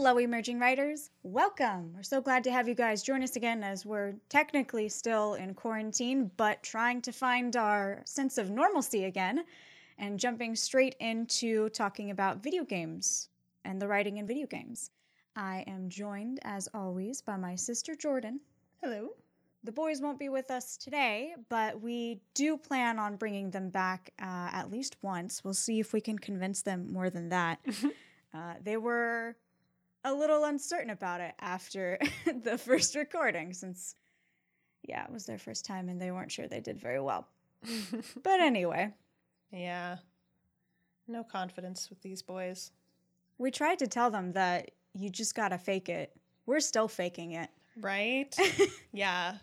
Hello, emerging writers. Welcome. We're so glad to have you guys join us again as we're technically still in quarantine, but trying to find our sense of normalcy again and jumping straight into talking about video games and the writing in video games. I am joined, as always, by my sister Jordan. Hello. The boys won't be with us today, but we do plan on bringing them back uh, at least once. We'll see if we can convince them more than that. uh, they were a little uncertain about it after the first recording, since, yeah, it was their first time and they weren't sure they did very well. but anyway, Yeah. No confidence with these boys. we tried to tell them that you just gotta fake it. We're still faking it. Right? yeah.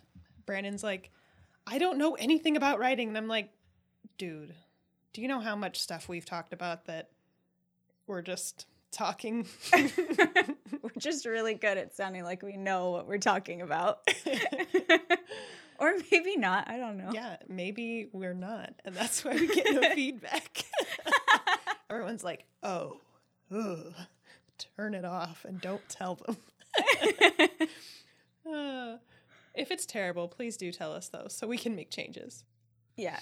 Brandon's like, I don't know anything about writing. And I'm like, dude, do you know how much stuff we've talked about that we're just talking? we're just really good at sounding like we know what we're talking about. or maybe not. I don't know. yeah, maybe we're not. And that's why we get no feedback. Everyone's like, oh, ugh, turn it off and don't tell them. Uh, if it's terrible, please do tell us though, so we can make changes. yeah,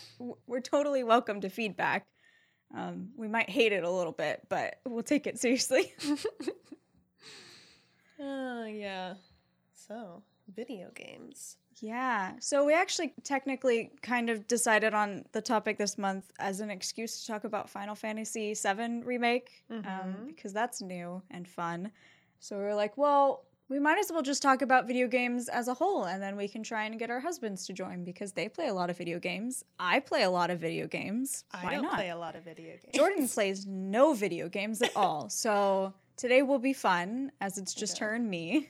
we're totally welcome to feedback. Um, we might hate it a little bit, but we'll take it seriously. Oh, yeah. So, video games. Yeah. So we actually technically kind of decided on the topic this month as an excuse to talk about Final Fantasy VII remake um, Mhm. because that's new and fun. So we were like, well, we might as well just talk about video games as a whole, and then we can try and get our husbands to join because they play a lot of video games. I play a lot of video games. I Why don't not? play a lot of video games. Jordan plays no video games at all. So today will be fun as it's just her and me.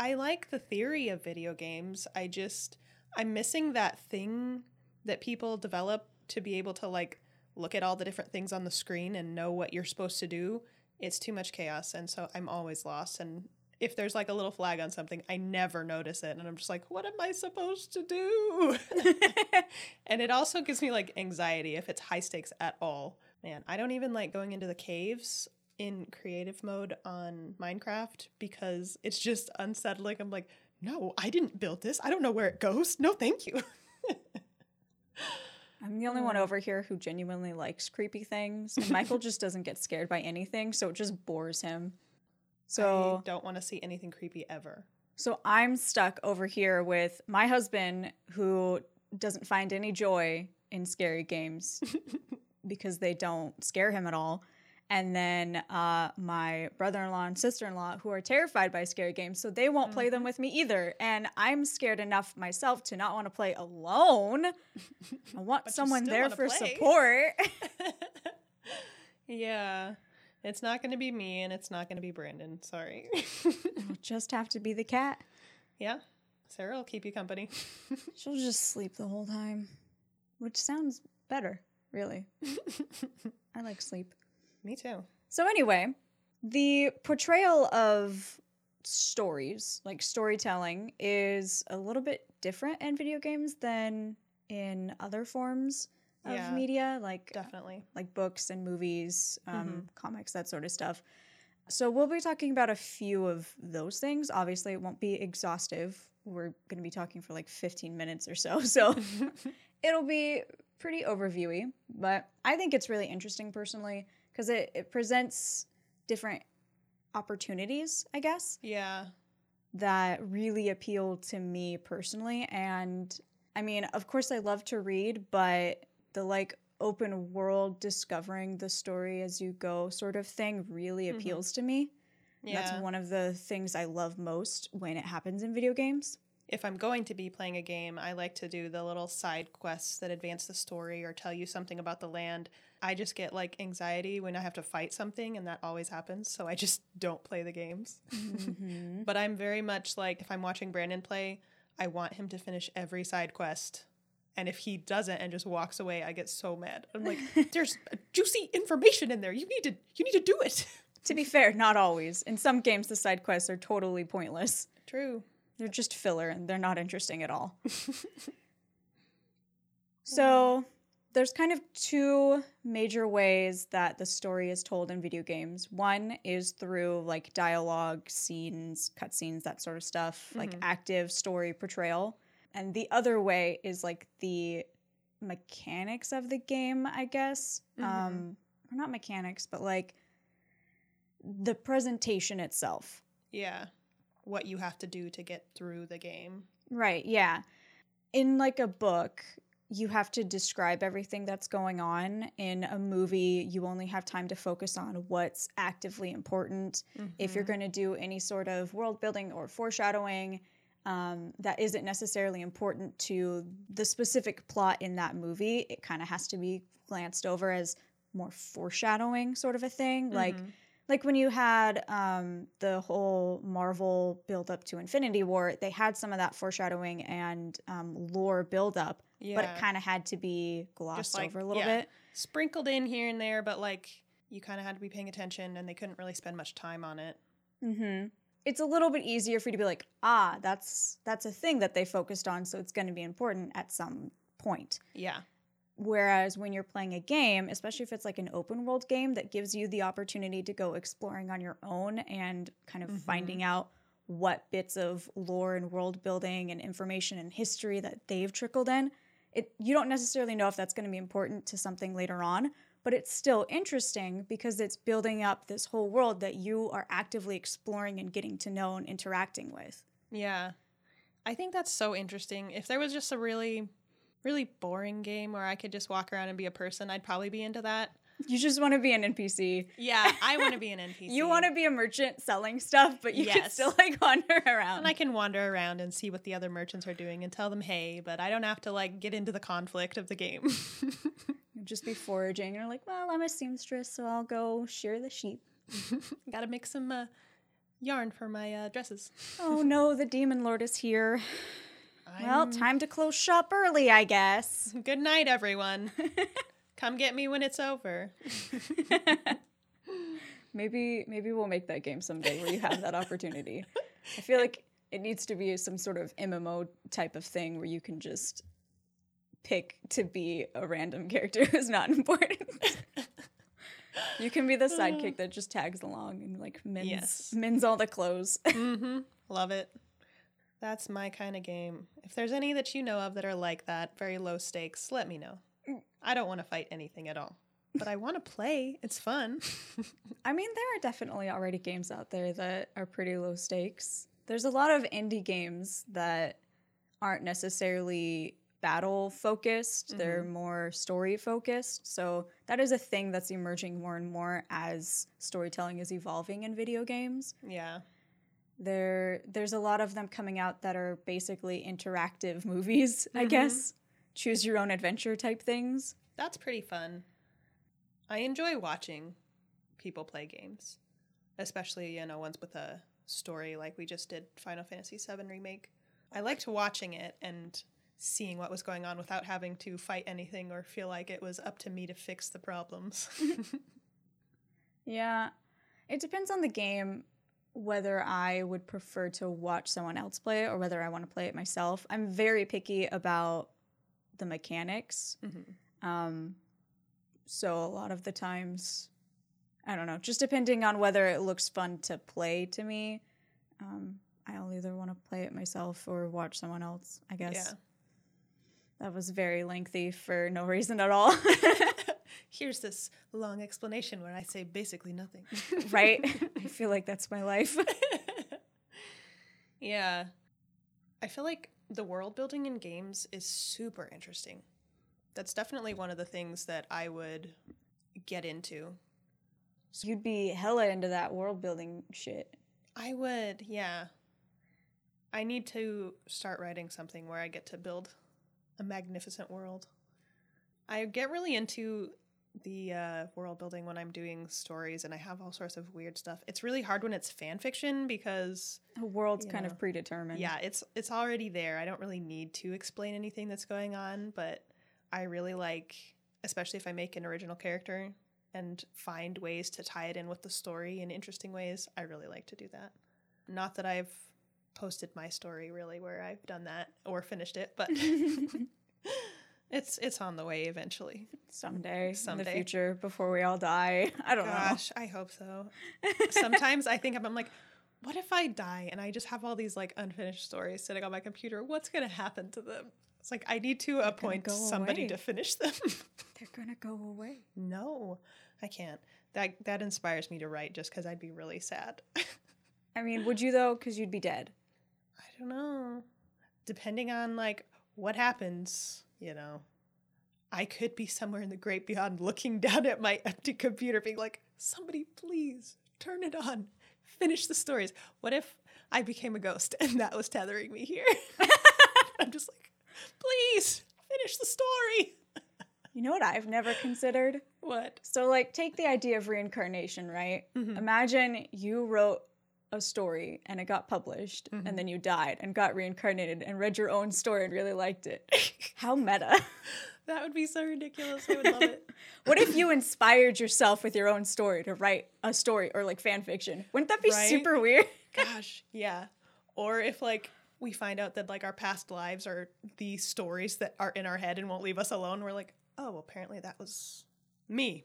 I like the theory of video games. I just I'm missing that thing that people develop to be able to like look at all the different things on the screen and know what you're supposed to do. It's too much chaos and so I'm always lost and if there's like a little flag on something, I never notice it and I'm just like, what am I supposed to do? and it also gives me like anxiety if it's high stakes at all. Man, I don't even like going into the caves in creative mode on Minecraft because it's just unsettling. I'm like, no, I didn't build this. I don't know where it goes. No, thank you. I'm the only one mm. over here who genuinely likes creepy things. And Michael just doesn't get scared by anything, so it just bores him. So I don't want to see anything creepy ever. so I'm stuck over here with my husband who doesn't find any joy in scary games because they don't scare him at all. And then uh, my brother in law and sister in law, who are terrified by scary games, so they won't play Mm-hmm. them with me either. And I'm scared enough myself to not want to play alone. I want someone there for play. support. yeah. It's not going to be me and it's not going to be Brandon. Sorry. Just have to be the cat. yeah. Sarah will keep you company. She'll just sleep the whole time, which sounds better, really. I like sleep. Me too. So, anyway, the portrayal of stories, like storytelling, is a little bit different in video games than in other forms of Yeah, media, like Definitely. like books and movies, um, Mhm. comics, that sort of stuff. So we'll be talking about a few of those things. Obviously, it won't be exhaustive. We're going to be talking for like 15 minutes or so. So it'll be pretty overviewy, but I think it's really interesting personally because it, it presents different opportunities, I guess, yeah. that really appeal to me personally. And I mean, of course, I love to read, but the like open world discovering the story as you go sort of thing really Mhm. appeals to me. Yeah. That's one of the things I love most when it happens in video games. If I'm going to be playing a game, I like to do the little side quests that advance the story or tell you something about the land. I just get like anxiety when I have to fight something, and that always happens. So I just don't play the games. Mhm. But I'm very much like if I'm watching Brandon play, I want him to finish every side quest And if he doesn't and just walks away, I get so mad. I'm like, there's juicy information in there. You need to you need to do it. To be fair, not always. In some games, the side quests are totally pointless. True. They're just filler and they're not interesting at all. so, there's kind of two major ways that the story is told in video games. One is through like dialogue, scenes, cutscenes, that sort of stuff, like active story portrayal. And the other way is like the mechanics of the game, I guess. Um, or not mechanics, but like the presentation itself. Yeah. What you have to do to get through the game. Right, yeah. In like a book, you have to describe everything that's going on. In a movie, you only have time to focus on what's actively important. If you're going to do any sort of world building or foreshadowing, um, that isn't necessarily important to the specific plot in that movie, it kind of has to be glanced over as more foreshadowing sort of a thing. Like, Mhm. Like when you had um, the whole Marvel build up to Infinity War, they had some of that foreshadowing and um, lore build up, yeah. but it kind of had to be glossed like- over a little yeah. bit. sprinkled in here and there, but like you kind of had to be paying attention and they couldn't really spend much time on it. hmm It's a little bit easier for you to be like, ah, that's that's a thing that they focused on, so it's going to be important at some point. Yeah. Whereas when you're playing a game, especially if it's like an open world game that gives you the opportunity to go exploring on your own and kind of Mhm. finding out what bits of lore and world building and information and history that they've trickled in, it you don't necessarily know if that's going to be important to something later on, but it's still interesting because it's building up this whole world that you are actively exploring and getting to know and interacting with. Yeah. I think that's so interesting. If there was just a really, really boring game where I could just walk around and be a person, I'd probably be into that. You just want to be an NPC. Yeah, I want to be an NPC. You want to be a merchant selling stuff, but you can still like wander around. And I can wander around and see what the other merchants are doing and tell them hey, but I don't have to like get into the conflict of the game. Just be foraging. And you're like, well, I'm a seamstress, so I'll go shear the sheep. Gotta make some uh, yarn for my uh, dresses. Oh no, the demon lord is here. Well, I'm- time to close shop early, I guess. Good night, everyone. Come get me when it's over. maybe maybe we'll make that game someday where you have that opportunity. I feel like it needs to be some sort of MMO type of thing where you can just pick to be a random character who's not important. you can be the sidekick that just tags along and like mins Yes. mins all the clothes. mm-hmm. Love it. That's my kind of game. If there's any that you know of that are like that, very low stakes, let me know. Mm. I don't want to fight anything at all, but I want to play. It's fun. I mean, there are definitely already games out there that are pretty low stakes. There's a lot of indie games that aren't necessarily battle focused, mm-hmm. they're more story focused. So, that is a thing that's emerging more and more as storytelling is evolving in video games. yeah. There there's a lot of them coming out that are basically interactive movies, I Mhm. guess. Choose your own adventure type things. That's pretty fun. I enjoy watching people play games, especially, you know, ones with a story like we just did Final Fantasy VII Remake. I liked watching it and seeing what was going on without having to fight anything or feel like it was up to me to fix the problems. Yeah. It depends on the game whether I would prefer to watch someone else play it or whether I want to play it myself. I'm very picky about the mechanics. Mhm. Um, so a lot of the times, I don't know, just depending on whether it looks fun to play to me, um, I'll either want to play it myself or watch someone else, I guess. Yeah. That was very lengthy for no reason at all. Here's this long explanation where I say basically nothing. right? I feel like that's my life. yeah. I feel like the world building in games is super interesting. That's definitely one of the things that I would get into. So You'd be hella into that world building shit. I would, yeah. I need to start writing something where I get to build a magnificent world. I get really into the uh, world building when I'm doing stories and I have all sorts of weird stuff. It's really hard when it's fan fiction because The world's kind know. of predetermined. yeah, it's it's already there. I don't really need to explain anything that's going on, but I really like especially if I make an original character and find ways to tie it in with the story in interesting ways. I really like to do that. Not that I've posted my story really where I've done that or finished it, but it's it's on the way eventually. Someday, in the Someday. future, before we all die. I don't know. Gosh, I hope so. Sometimes I think I'm, I'm like, what if I die and I just have all these like unfinished stories sitting on my computer? What's gonna happen to them? It's like I need to appoint go somebody away. to finish them. They're gonna go away. no, I can't. That that inspires me to write just because I'd be really sad. I mean, would you though? Because you'd be dead. I don't know. Depending on like what happens, you know. I could be somewhere in the great beyond looking down at my empty computer being like, somebody please turn it on. Finish the stories. What if I became a ghost and that was tethering me here? I'm just like, please finish the story. You know what I've never considered? What? So, like, take the idea of reincarnation, right? Mhm. Imagine you wrote a story and it got published, Mhm. and then you died and got reincarnated and read your own story and really liked it. How meta. That would be so ridiculous. I would love it. what if you inspired yourself with your own story to write a story or like fan fiction? Wouldn't that be Right? super weird? Gosh, yeah. Or if like we find out that like our past lives are the stories that are in our head and won't leave us alone, we're like, oh, apparently that was me.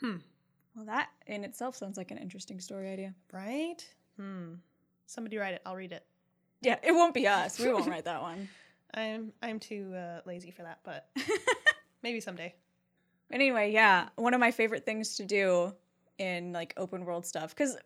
Hmm. Well, that in itself sounds like an interesting story idea. Right? Hmm. Somebody write it. I'll read it. Yeah, it won't be us. We won't write that one. I'm I'm too uh, lazy for that, but maybe someday. Anyway, yeah, one of my favorite things to do in like open world stuff cuz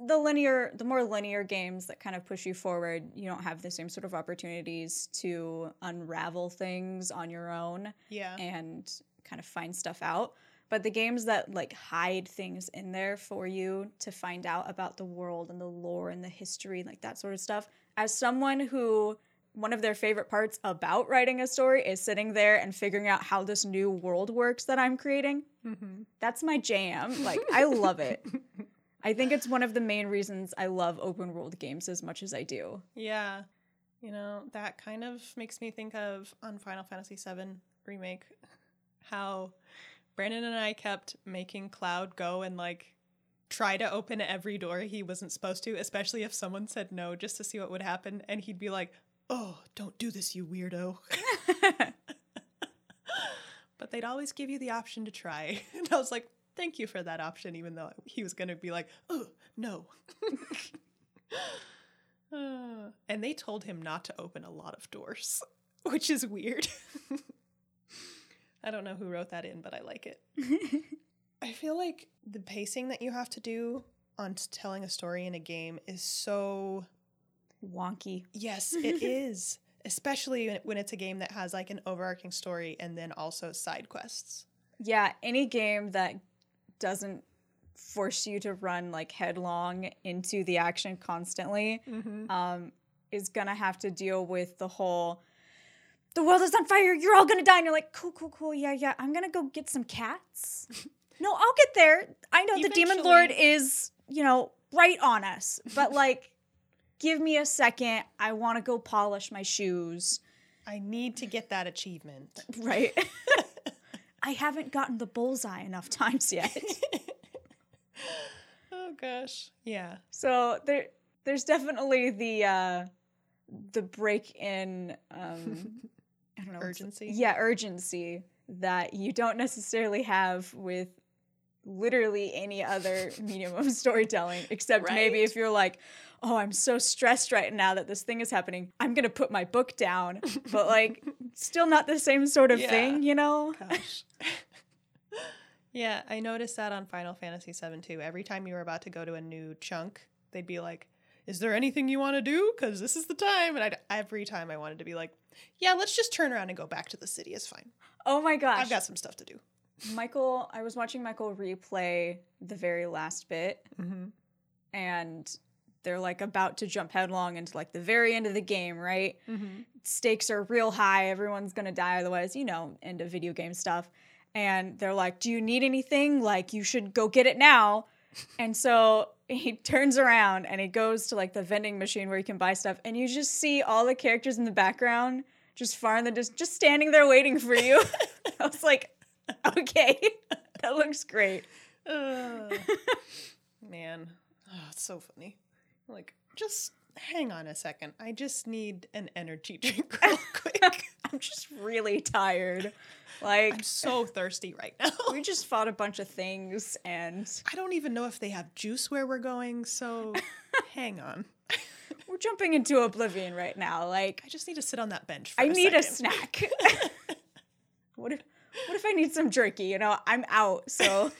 the linear the more linear games that kind of push you forward, you don't have the same sort of opportunities to unravel things on your own Yeah. and kind of find stuff out. But the games that like hide things in there for you to find out about the world and the lore and the history, like that sort of stuff. As someone who one of their favorite parts about writing a story is sitting there and figuring out how this new world works that I'm creating. Mm-hmm. That's my jam. Like I love it. I think it's one of the main reasons I love open world games as much as I do. Yeah. You know, that kind of makes me think of on Final Fantasy VII Remake how Brandon and I kept making Cloud go and like try to open every door he wasn't supposed to, especially if someone said no just to see what would happen. And he'd be like, oh, don't do this, you weirdo. but they'd always give you the option to try. And I was like, thank you for that option, even though he was going to be like, oh, no. And they told him not to open a lot of doors, which is weird. I don't know who wrote that in, but I like it. I feel like the pacing that you have to do on telling a story in a game is so. Wonky. Yes, it is. Especially when- it's a game that has like an overarching story and then also side quests. Yeah, any game that doesn't force you to run like headlong into the action constantly Mm-hmm. um, is gonna have to deal with the whole the world is on fire, you're all gonna die, and you're like, cool, cool, cool, yeah, yeah, I'm gonna go get some cats. no, I'll get there. I know the demon lord is, you know, right on us, but like, give me a second. I wanna go polish my shoes, I need to get that achievement. right? I haven't gotten the bullseye enough times yet. oh gosh. Yeah. So there there's definitely the uh the break in um I don't know Urgency? Yeah, urgency that you don't necessarily have with literally any other medium of storytelling except maybe if you're like oh i'm so stressed right now that this thing is happening i'm gonna put my book down but like still not the same sort of Yeah. thing you know yeah, I noticed that on Final Fantasy VII too. Every time you were about to go to a new chunk, they'd be like, "Is there anything you want to do? Because this is the time." And I'd, every time I wanted to be like, "Yeah, let's just turn around and go back to the city. It's fine. oh my gosh I've got some stuff to do." michael i was watching michael replay the very last bit Mm-hmm. and they're like about to jump headlong into like the very end of the game, right? Mm-hmm. Stakes are real high, everyone's gonna die otherwise, you know, end of video game stuff. and they're like, "Do you need anything? Like you should go get it now." and so he turns around and he goes to like the vending machine where you can buy stuff and you just see all the characters in the background just far in the just just standing there waiting for you. I was like, "Okay. that looks great." Ugh. Man, oh, it's so funny. Like, just hang on a second. I just need an energy drink real quick. I'm just really tired. Like I'm so thirsty right now. we just fought a bunch of things and I don't even know if they have juice where we're going, so hang on. we're jumping into oblivion right now. Like I just need to sit on that bench for I a need a snack. what if what if I need some jerky? You know, I'm out. So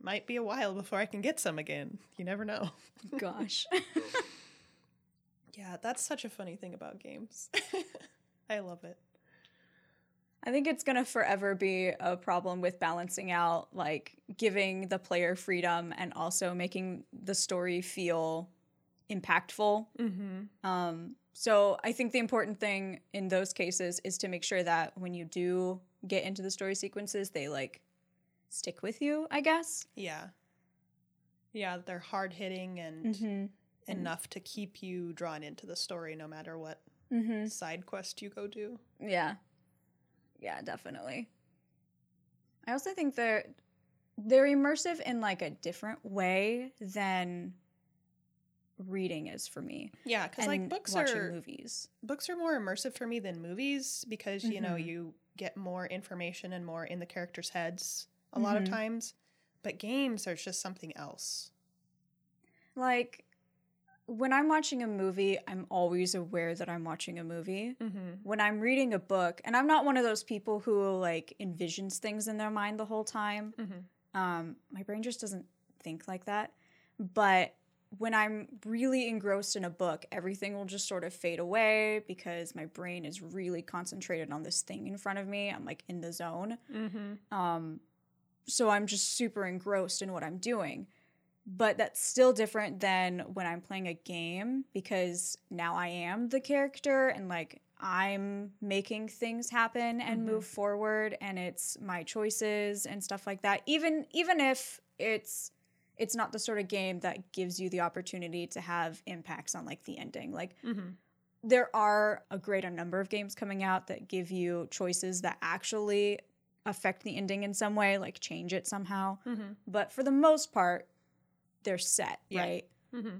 Might be a while before I can get some again. You never know. gosh. Yeah, that's such a funny thing about games. I love it. I think it's going to forever be a problem with balancing out like giving the player freedom and also making the story feel impactful. Mm-hmm. Um, so I think the important thing in those cases is to make sure that when you do get into the story sequences, they like stick with you, I guess. Yeah. Yeah, they're hard hitting and Mm-hmm. enough to keep you drawn into the story no matter what Mm-hmm. side quest you go do. Yeah. Yeah, definitely. I also think they're they're immersive in like a different way than reading is for me. Yeah, because like books watching are movies. books are more immersive for me than movies because you know Mhm. you get more information and more in the characters' heads a lot of Mhm. times. But games are just something else. Like when I'm watching a movie, I'm always aware that I'm watching a movie. Mm-hmm. When I'm reading a book, and I'm not one of those people who like envisions things in their mind the whole time. Mm-hmm. Um, my brain just doesn't think like that. But when I'm really engrossed in a book, everything will just sort of fade away because my brain is really concentrated on this thing in front of me. I'm like in the zone. Mm-hmm. Um, so I'm just super engrossed in what I'm doing. But that's still different than when I'm playing a game because now I am the character and like I'm making things happen and Mhm. move forward and it's my choices and stuff like that. Even even if it's it's not the sort of game that gives you the opportunity to have impacts on like the ending. Like Mm-hmm. there are a greater number of games coming out that give you choices that actually affect the ending in some way, like change it somehow. Mm-hmm. But for the most part, they're set, Yeah. right? Mm-hmm.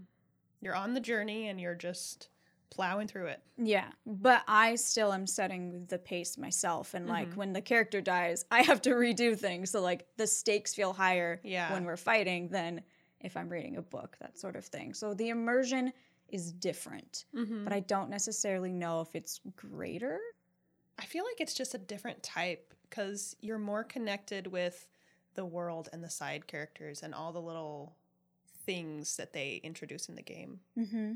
You're on the journey and you're just plowing through it. Yeah. But I still am setting the pace myself. And like Mhm. when the character dies, I have to redo things. So like the stakes feel higher Yeah. when we're fighting than if I'm reading a book, that sort of thing. So the immersion is different. Mm-hmm. But I don't necessarily know if it's greater. I feel like it's just a different type because you're more connected with the world and the side characters and all the little things that they introduce in the game. Mm-hmm.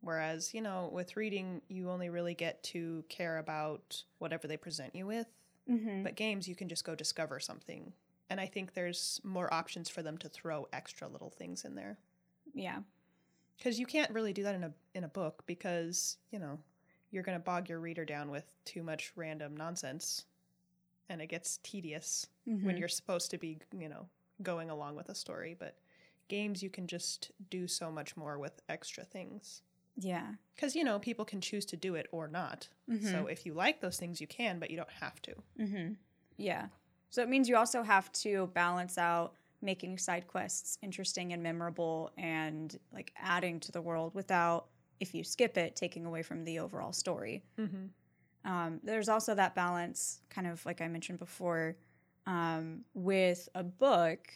Whereas, you know, with reading, you only really get to care about whatever they present you with. Mm-hmm. But games, you can just go discover something. And I think there's more options for them to throw extra little things in there. yeah. Because you can't really do that in a in a book because, you know, you're gonna bog your reader down with too much random nonsense. And it gets tedious when Mhm. you're supposed to be, you know, going along with a story. But games you can just do so much more with extra things. Yeah. Because, you know, people can choose to do it or not. So if you like those things, you can, but you don't have to. Mm-hmm. Yeah. So it means you also have to balance out making side quests interesting and memorable and like adding to the world without, if you skip it, taking away from the overall story. Mm-hmm. Um, there's also that balance, kind of like I mentioned before, um, with a book.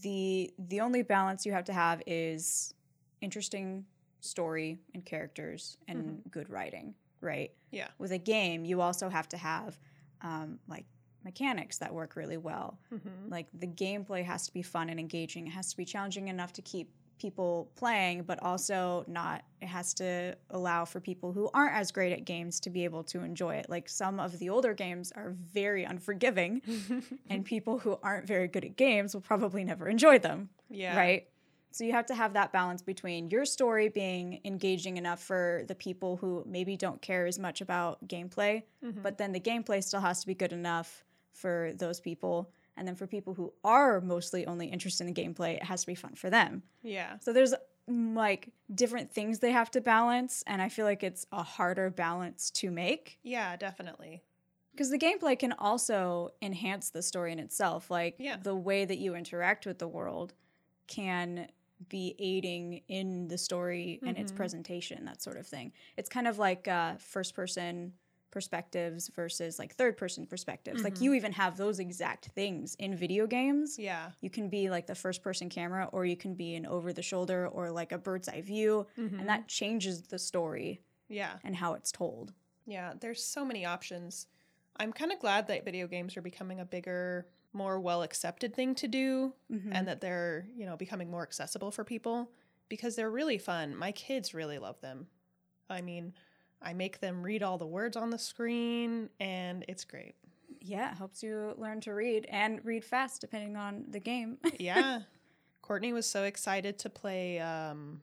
The the only balance you have to have is interesting story and characters and good writing, right? Yeah. With a game, you also have to have um, like mechanics that work really well. Mm-hmm. Like the gameplay has to be fun and engaging. It has to be challenging enough to keep people playing, but also not. It has to allow for people who aren't as great at games to be able to enjoy it. Like some of the older games are very unforgiving, and people who aren't very good at games will probably never enjoy them. yeah. Right? So you have to have that balance between your story being engaging enough for the people who maybe don't care as much about gameplay, Mhm. but then the gameplay still has to be good enough for those people. And then for people who are mostly only interested in the gameplay, it has to be fun for them. Yeah. So there's mm, like different things they have to balance. And I feel like it's a harder balance to make Yeah, definitely. because the gameplay can also enhance the story in itself. Like Yeah. the way that you interact with the world can be aiding in the story and its Mhm. presentation, that sort of thing. It's kind of like uh, first person perspectives versus like third person perspectives. Like Mhm. you even have those exact things in video games. Yeah. You can be like the first person camera, or you can be an over the shoulder or like a bird's eye view, Mhm. and that changes the story Yeah. and how it's told. Yeah, there's so many options. I'm kind of glad that video games are becoming a bigger, more well accepted thing to do Mhm. and that they're, you know, becoming more accessible for people because they're really fun. My kids really love them. I mean, I make them read all the words on the screen and it's great. Yeah, it helps you learn to read and read fast depending on the game. Yeah. Courtney was so excited to play um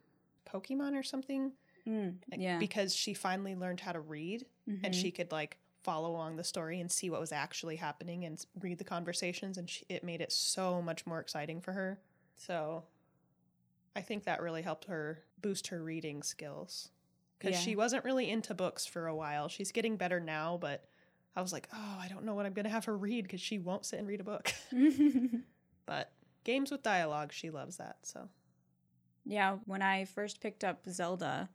Pokemon or something Mm, yeah. because she finally learned how to read and Mhm. she could like follow along the story and see what was actually happening and read the conversations and she, it made it so much more exciting for her so i think that really helped her boost her reading skills because Yeah. she wasn't really into books for a while she's getting better now but i was like oh i don't know what i'm going to have her read because she won't sit and read a book but games with dialogue she loves that so yeah, when I first picked up Zelda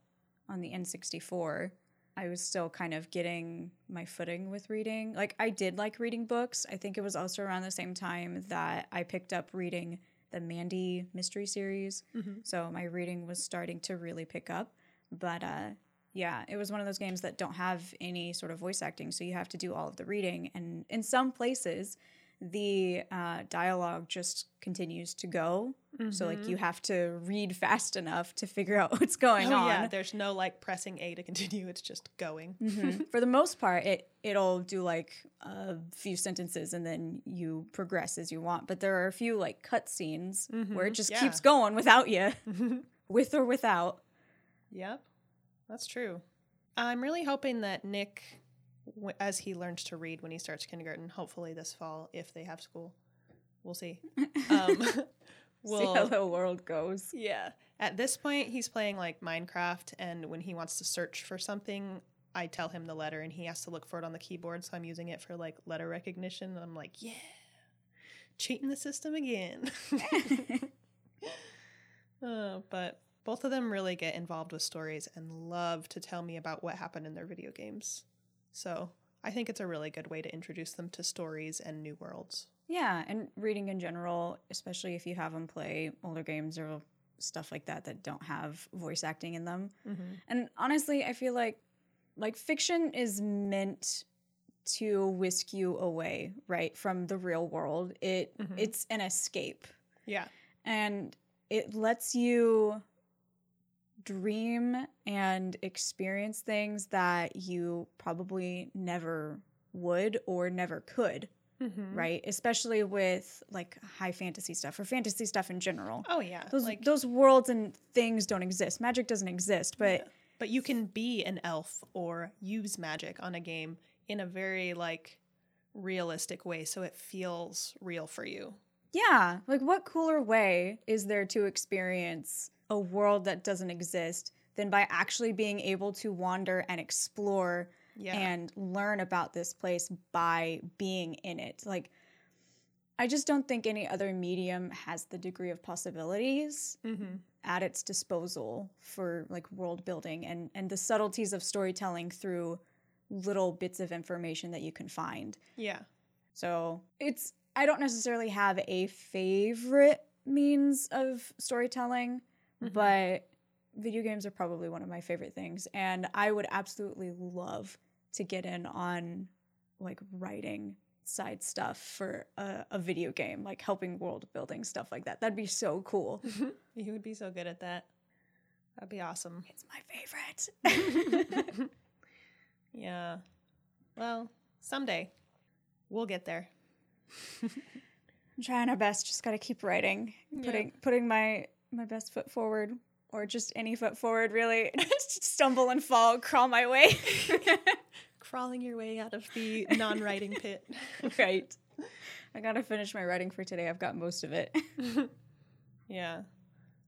on the N64, I was still kind of getting my footing with reading. Like, I did like reading books. I think it was also around the same time that I picked up reading the Mandy mystery series. Mm-hmm. So my reading was starting to really pick up. But uh, yeah, it was one of those games that don't have any sort of voice acting. So you have to do all of the reading. And in some places, the uh, dialogue just continues to go. So, like, you have to read fast enough to figure out what's going oh on. yeah there's no like pressing a to continue it's just going Mhm. For the most part, it it'll do like a few sentences and then you progress as you want. But there are a few like cut scenes where it Mhm. just Yeah. keeps going without you, with or without. Yep, that's true. I'm really hoping that Nick, as he learns to read when he starts kindergarten, hopefully this fall, if they have school, we'll see. Um, See how the world goes. yeah. At this point, he's playing like Minecraft, and when he wants to search for something, I tell him the letter, and he has to look for it on the keyboard. So I'm using it for like letter recognition. And I'm like, yeah, cheating the system again. Uh, but both of them really get involved with stories and love to tell me about what happened in their video games. So I think it's a really good way to introduce them to stories and new worlds. Yeah, and reading in general, especially if you have them play older games or stuff like that that don't have voice acting in them. And honestly, I feel like like fiction is meant to whisk you away, right, from the real world. It Mhm. it's an escape. Yeah. And it lets you dream and experience things that you probably never would or never could, Mm-hmm. right? Especially with like high fantasy stuff or fantasy stuff in general. Oh yeah. Those like, those worlds and things don't exist. Magic doesn't exist, but Yeah. but you can be an elf or use magic on a game in a very like realistic way, so it feels real for you. Yeah, like what cooler way is there to experience a world that doesn't exist than by actually being able to wander and explore Yeah. and learn about this place by being in it? Like, I just don't think any other medium has the degree of possibilities mm-hmm. at its disposal for like world building and and the subtleties of storytelling through little bits of information that you can find. Yeah. So it's, I don't necessarily have a favorite means of storytelling. Mm-hmm. but video games are probably one of my favorite things. And I would absolutely love to get in on like writing side stuff for a, a video game, like helping world building, stuff like that. That'd be so cool. you would be so good at that. That'd be awesome. It's my favorite. yeah. Well, someday we'll get there. I'm trying our best. Just got to keep writing, Yeah. putting putting my my best foot forward, or just any foot forward. Really, just stumble and fall, crawl my way. Crawling your way out of the non-writing pit. right. I gotta finish my writing for today. I've got most of it. yeah.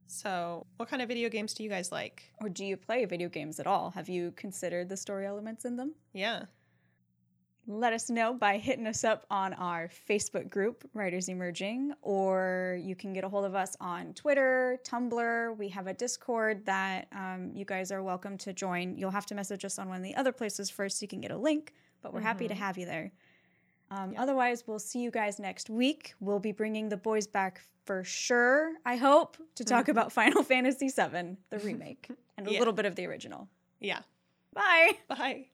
So, what kind of video games do you guys like? or do you play video games at all? Have you considered the story elements in them? Yeah. Let us know by hitting us up on our Facebook group, Writers Emerging, or you can get a hold of us on Twitter, Tumblr. We have a Discord that um, you guys are welcome to join. You'll have to message us on one of the other places first so you can get a link, but we're happy to Mhm. have you there. Um, Yeah. Otherwise, we'll see you guys next week. We'll be bringing the boys back for sure, I hope, to talk Mhm. about Final Fantasy VII, the remake, and a Yeah. little bit of the original. Yeah. Bye. Bye.